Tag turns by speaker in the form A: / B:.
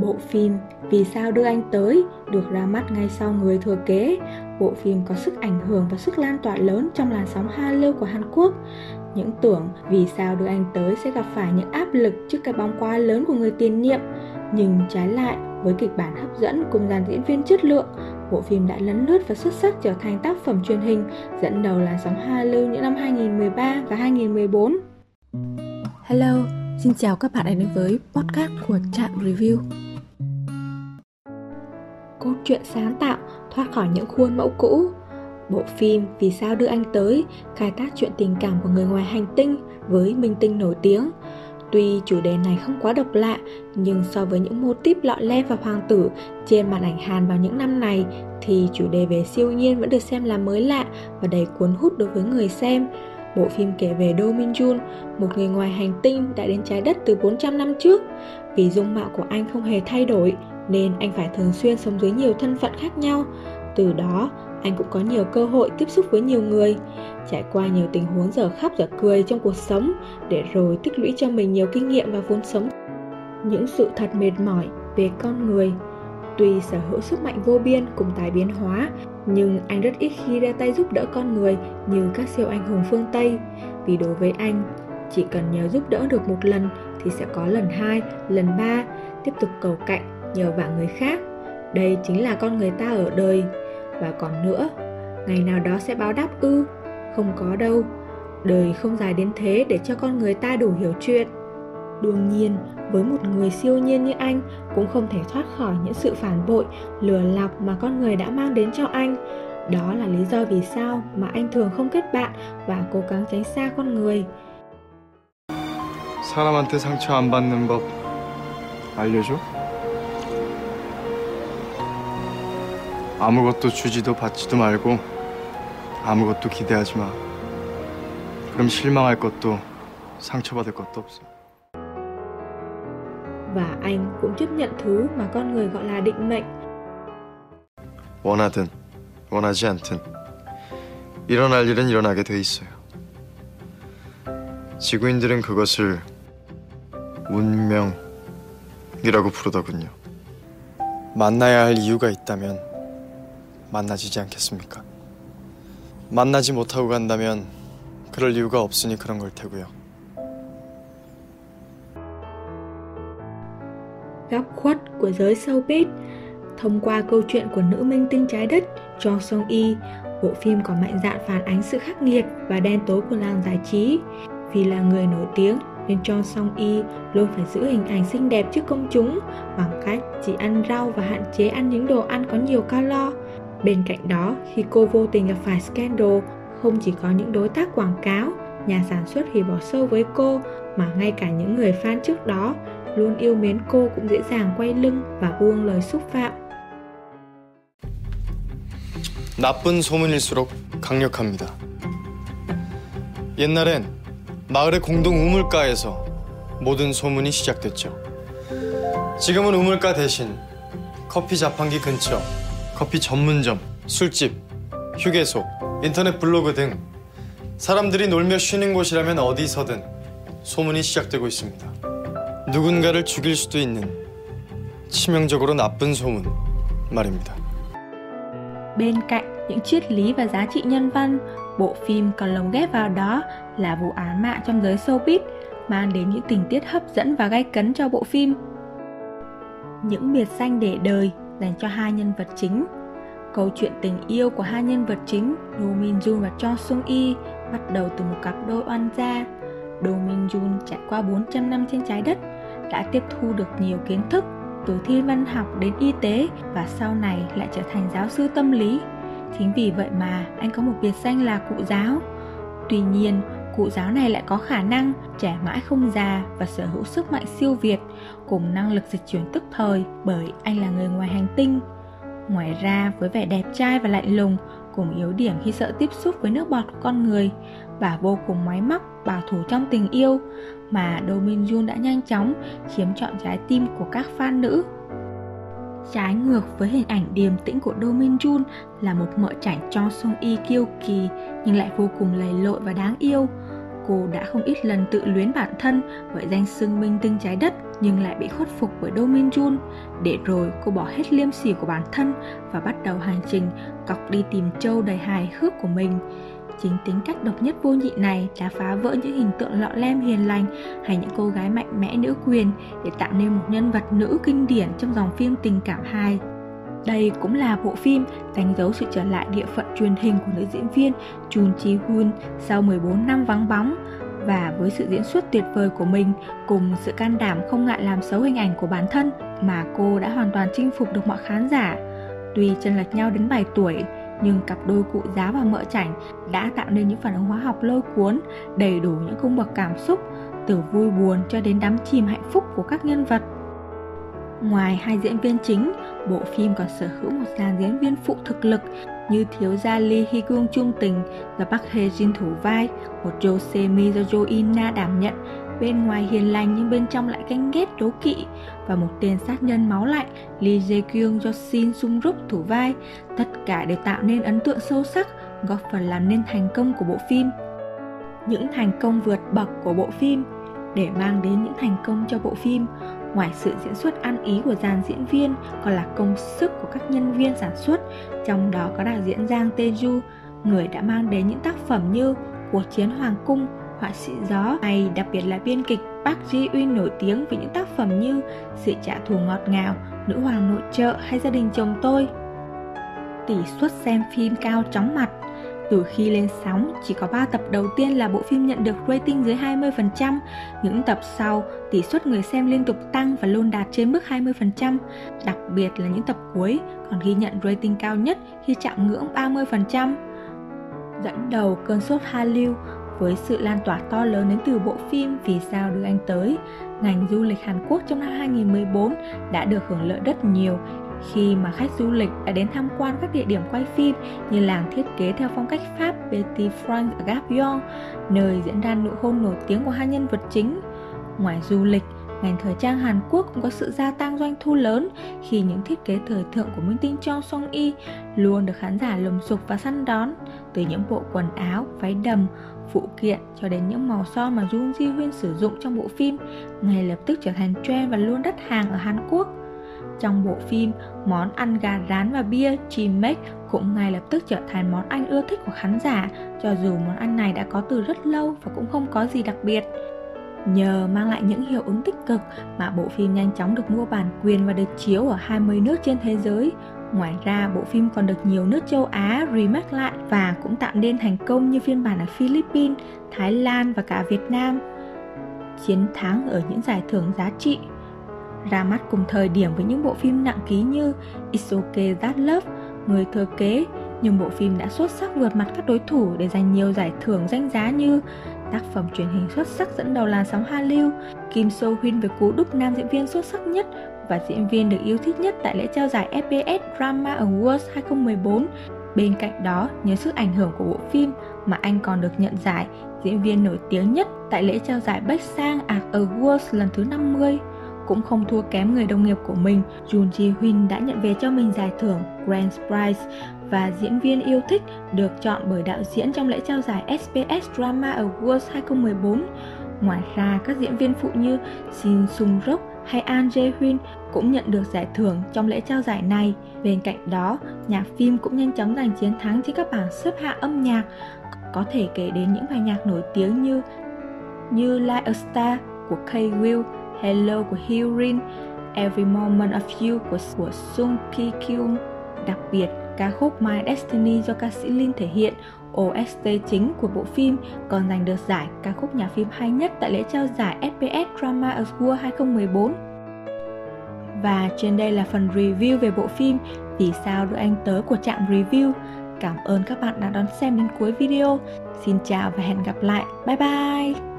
A: Bộ phim Vì sao đưa anh tới được ra mắt ngay sau Người thừa kế. Bộ phim có sức ảnh hưởng và sức lan tỏa lớn trong làn sóng Hallyu của Hàn Quốc. Những tưởng vì sao đưa anh tới sẽ gặp phải những áp lực trước cái bóng quá lớn của người tiền nhiệm. Nhưng trái lại, với kịch bản hấp dẫn cùng dàn diễn viên chất lượng, bộ phim đã lấn lướt và xuất sắc trở thành tác phẩm truyền hình dẫn đầu làn sóng Hallyu những năm 2013 và 2014. Hello, xin chào các bạn đã đến với podcast của Trạm Review. Cốt truyện sáng tạo thoát khỏi những khuôn mẫu cũ Bộ phim Vì sao đưa anh tới khai thác chuyện tình cảm của người ngoài hành tinh với minh tinh nổi tiếng. Tuy chủ đề này không quá độc lạ, nhưng so với những mô típ lọ le và hoàng tử trên màn ảnh Hàn vào những năm này thì chủ đề về siêu nhiên vẫn được xem là mới lạ và đầy cuốn hút đối với người xem. Bộ phim kể về Do Min Jun, một người ngoài hành tinh đã đến trái đất từ 400 năm trước. Vì dung mạo của anh không hề thay đổi, nên anh phải thường xuyên sống dưới nhiều thân phận khác nhau. Từ đó, anh cũng có nhiều cơ hội tiếp xúc với nhiều người, trải qua nhiều tình huống giờ khóc giờ cười trong cuộc sống để rồi tích lũy cho mình nhiều kinh nghiệm và vốn sống. Những sự thật mệt mỏi về con người Tuy sở hữu sức mạnh vô biên cùng tài biến hóa, nhưng anh rất ít khi ra tay giúp đỡ con người như các siêu anh hùng phương Tây. Vì đối với anh, chỉ cần nhớ giúp đỡ được một lần thì sẽ có lần hai, lần ba, tiếp tục cầu cạnh nhờ vả người khác. Đây chính là con người ta ở đời. Và còn nữa, ngày nào đó sẽ báo đáp ư? Không có đâu. Đời không dài đến thế để cho con người ta đủ hiểu chuyện. Đương nhiên, với một người siêu nhiên như anh cũng không thể thoát khỏi những sự phản bội, lừa lọc mà con người đã mang đến cho anh. Đó là lý do vì sao mà anh thường không kết bạn và cố gắng tránh xa con người.
B: 사람한테 상처 안 받는 법 알려줘? 아무것도 주지도 받지도 말고 아무것도 기대하지 마. 그럼 실망할 것도 상처받을 것도 없어.
A: Và anh cũng chấp nhận thứ mà con người gọi là định mệnh.
B: 원하든 원하지 않든 일어날 일은 일어나게 돼 있어요. 지구인들은 그것을 운명이라고 부르더군요. 만나야 할 이유가 있다면 만나지지 않겠습니까? 만나지 못하고 간다면 그럴 이유가 없으니 그런 걸 테고요.
A: Góc khuất của giới showbiz Thông qua câu chuyện của nữ minh tinh trái đất Cho Song Y, bộ phim có mạnh dạn phản ánh sự khắc nghiệt và đen tối của làng giải trí. Vì là người nổi tiếng nên Cho Song Y luôn phải giữ hình ảnh xinh đẹp trước công chúng bằng cách chỉ ăn rau và hạn chế ăn những đồ ăn có nhiều calo. Bên cạnh đó, khi cô vô tình gặp phải scandal, không chỉ có những đối tác quảng cáo, nhà sản xuất hủy bỏ sâu với cô mà ngay cả những người fan trước đó luôn yêu mến cô cũng dễ dàng quay lưng và buông lời xúc phạm.
B: 나쁜 소문일수록 강력합니다. 옛날엔 마을의 공동 우물가에서 모든 소문이 시작됐죠. 지금은 우물가 대신 커피 자판기 근처, 커피 전문점, 술집, 휴게소, 인터넷 블로그 등 사람들이 놀며 쉬는 곳이라면 어디서든 소문이 시작되고 있습니다. 누군가를 죽일 수도 있는 치명적으로 나쁜 소문 말입니다.
A: Bên cạnh những triết lý và giá trị nhân văn, bộ phim còn lồng ghép vào đó là vụ án mạng trong giới showbiz, mang đến những tình tiết hấp dẫn và gay cấn cho bộ phim. Những biệt danh để đời dành cho hai nhân vật chính. Câu chuyện tình yêu của hai nhân vật chính Do Min Jun và Cho Sung Yi bắt đầu từ một cặp đôi oan gia. Do Min Jun trải qua 400 năm trên trái đất, đã tiếp thu được nhiều kiến thức từ thiên văn học đến y tế và sau này lại trở thành giáo sư tâm lý. Chính vì vậy mà anh có một biệt danh là cụ giáo. Tuy nhiên, cụ giáo này lại có khả năng trẻ mãi không già và sở hữu sức mạnh siêu việt cùng năng lực dịch chuyển tức thời bởi anh là người ngoài hành tinh. Ngoài ra, với vẻ đẹp trai và lạnh lùng cùng yếu điểm khi sợ tiếp xúc với nước bọt của con người và vô cùng máy móc bảo thủ trong tình yêu mà Do Min Jun đã nhanh chóng chiếm trọn trái tim của các fan nữ. Trái ngược với hình ảnh điềm tĩnh của Do Min Jun là một mợ chảnh cho Song Y kiêu kỳ nhưng lại vô cùng lầy lội và đáng yêu. Cô đã không ít lần tự luyến bản thân với danh xưng minh tinh trái đất nhưng lại bị khuất phục bởi Do Min Jun. Để rồi, cô bỏ hết liêm sỉ của bản thân và bắt đầu hành trình cọc đi tìm châu đầy hài hước của mình. Chính tính cách độc nhất vô nhị này đã phá vỡ những hình tượng lọ lem hiền lành hay những cô gái mạnh mẽ nữ quyền để tạo nên một nhân vật nữ kinh điển trong dòng phim tình cảm hài. Đây cũng là bộ phim đánh dấu sự trở lại địa phận truyền hình của nữ diễn viên Chun Ji Hoon sau 14 năm vắng bóng và với sự diễn xuất tuyệt vời của mình cùng sự can đảm không ngại làm xấu hình ảnh của bản thân mà cô đã hoàn toàn chinh phục được mọi khán giả. Tuy chân lệch nhau đến 7 tuổi, nhưng cặp đôi cụ giáo và mợ chảnh đã tạo nên những phản ứng hóa học lôi cuốn, đầy đủ những cung bậc cảm xúc, từ vui buồn cho đến đắm chìm hạnh phúc của các nhân vật. Ngoài hai diễn viên chính, bộ phim còn sở hữu một dàn diễn viên phụ thực lực như thiếu gia Lee Hee Kyung trung tình và Park Hae Jin thủ vai, một Jo Se Mi do Jo In Na đảm nhận, bên ngoài hiền lành nhưng bên trong lại ganh ghét đố kỵ. Và một tên sát nhân máu lạnh Lee Jae Kyung do Shin Sung Ruk thủ vai, tất cả đều tạo nên ấn tượng sâu sắc, góp phần làm nên thành công của bộ phim. Những thành công vượt bậc của bộ phim để mang đến những thành công cho bộ phim. Ngoài sự diễn xuất ăn ý của dàn diễn viên còn là công sức của các nhân viên sản xuất, trong đó có đạo diễn Giang teju người đã mang đến những tác phẩm như Cuộc chiến Hoàng cung, Họa sĩ gió hay đặc biệt là biên kịch Park Ji Uyên nổi tiếng với những tác phẩm như Sự trả thù ngọt ngào, Nữ hoàng nội trợ hay Gia đình chồng tôi. Tỷ suất xem phim cao chóng mặt từ khi lên sóng, chỉ có 3 tập đầu tiên là bộ phim nhận được rating dưới 20%, những tập sau, tỷ suất người xem liên tục tăng và luôn đạt trên mức 20%, đặc biệt là những tập cuối còn ghi nhận rating cao nhất khi chạm ngưỡng 30%. Dẫn đầu cơn sốt Hallyu với sự lan tỏa to lớn đến từ bộ phim Vì sao đưa anh tới, ngành du lịch Hàn Quốc trong năm 2014 đã được hưởng lợi rất nhiều khi mà khách du lịch đã đến tham quan các địa điểm quay phim như làng thiết kế theo phong cách Pháp Petit France ở à Gap Yon, nơi diễn ra nụ hôn nổi tiếng của hai nhân vật chính. Ngoài du lịch, ngành thời trang Hàn Quốc cũng có sự gia tăng doanh thu lớn khi những thiết kế thời thượng của minh tinh Cho Song Yi luôn được khán giả lùng sục và săn đón, từ những bộ quần áo, váy đầm, phụ kiện cho đến những màu son mà Jung Ji Hyun sử dụng trong bộ phim ngay lập tức trở thành trend và luôn đắt hàng ở Hàn Quốc. Trong bộ phim, món ăn gà rán và bia chimek cũng ngay lập tức trở thành món ăn ưa thích của khán giả, cho dù món ăn này đã có từ rất lâu và cũng không có gì đặc biệt. Nhờ mang lại những hiệu ứng tích cực mà bộ phim nhanh chóng được mua bản quyền và được chiếu ở 20 nước trên thế giới. Ngoài ra, bộ phim còn được nhiều nước châu Á remake lại và cũng tạo nên thành công như phiên bản ở Philippines, Thái Lan và cả Việt Nam. Chiến thắng ở những giải thưởng giá trị ra mắt cùng thời điểm với những bộ phim nặng ký như It's Okay That Love, Người thừa kế, nhưng bộ phim đã xuất sắc vượt mặt các đối thủ để giành nhiều giải thưởng danh giá như tác phẩm truyền hình xuất sắc dẫn đầu làn sóng Hallyu, Kim So Hyun với cú đúc nam diễn viên xuất sắc nhất và diễn viên được yêu thích nhất tại lễ trao giải FPS Drama Awards 2014. Bên cạnh đó, nhờ sức ảnh hưởng của bộ phim mà anh còn được nhận giải diễn viên nổi tiếng nhất tại lễ trao giải Bách Sang Art Awards lần thứ 50 cũng không thua kém người đồng nghiệp của mình, Jun Ji Hoon đã nhận về cho mình giải thưởng Grand Prize và diễn viên yêu thích được chọn bởi đạo diễn trong lễ trao giải SBS Drama Awards 2014. Ngoài ra, các diễn viên phụ như Shin Sung Rok hay An Jae Hyun cũng nhận được giải thưởng trong lễ trao giải này. Bên cạnh đó, nhạc phim cũng nhanh chóng giành chiến thắng trên các bảng xếp hạng âm nhạc. Có thể kể đến những bài nhạc nổi tiếng như như Like a Star của Kay Will Hello của Hyun, Every Moment of You của, của Sung Ki Kyung. Đặc biệt, ca khúc My Destiny do ca sĩ Lin thể hiện OST chính của bộ phim còn giành được giải ca khúc nhà phim hay nhất tại lễ trao giải SBS Drama Award 2014. Và trên đây là phần review về bộ phim Vì sao đưa anh tới của trạm review. Cảm ơn các bạn đã đón xem đến cuối video. Xin chào và hẹn gặp lại. Bye bye!